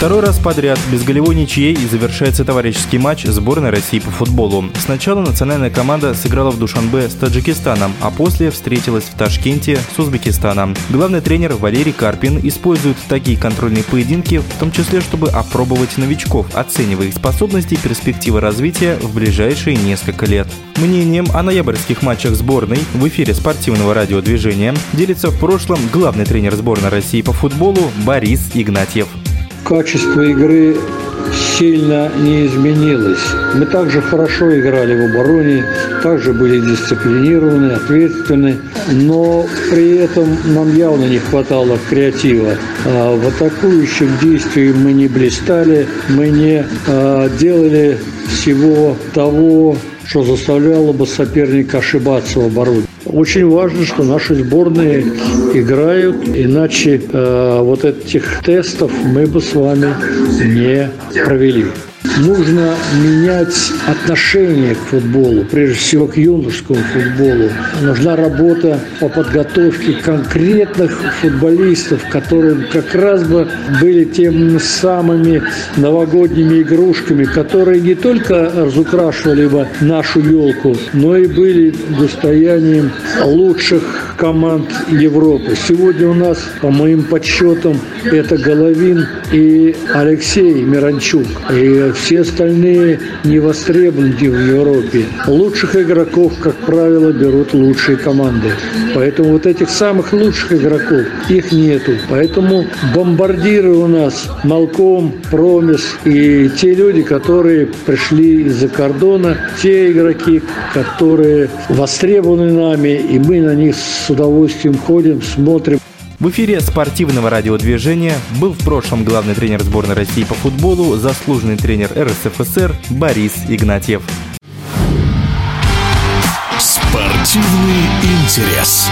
Второй раз подряд без голевой ничьей и завершается товарищеский матч сборной России по футболу. Сначала национальная команда сыграла в Душанбе с Таджикистаном, а после встретилась в Ташкенте с Узбекистаном. Главный тренер Валерий Карпин использует такие контрольные поединки, в том числе, чтобы опробовать новичков, оценивая их способности и перспективы развития в ближайшие несколько лет. Мнением о ноябрьских матчах сборной в эфире спортивного радиодвижения делится в прошлом главный тренер сборной России по футболу Борис Игнатьев качество игры сильно не изменилось. Мы также хорошо играли в обороне, также были дисциплинированы, ответственны, но при этом нам явно не хватало креатива. А в атакующих действиях мы не блистали, мы не а, делали всего того, что заставляло бы соперника ошибаться в обороне. Очень важно, что наши сборные играют, иначе э, вот этих тестов мы бы с вами не провели. Нужно менять отношение к футболу, прежде всего к юношескому футболу. Нужна работа по подготовке конкретных футболистов, которые как раз бы были теми самыми новогодними игрушками, которые не только разукрашивали бы нашу елку, но и были достоянием лучших команд Европы. Сегодня у нас, по моим подсчетам, это Головин и Алексей Миранчук. И все остальные не востребованы в Европе. Лучших игроков, как правило, берут лучшие команды. Поэтому вот этих самых лучших игроков, их нету. Поэтому бомбардиры у нас Малком, Промис и те люди, которые пришли из-за кордона, те игроки, которые востребованы нами, и мы на них с удовольствием ходим, смотрим. В эфире спортивного радиодвижения был в прошлом главный тренер сборной России по футболу, заслуженный тренер РСФСР Борис Игнатьев. Спортивный интерес.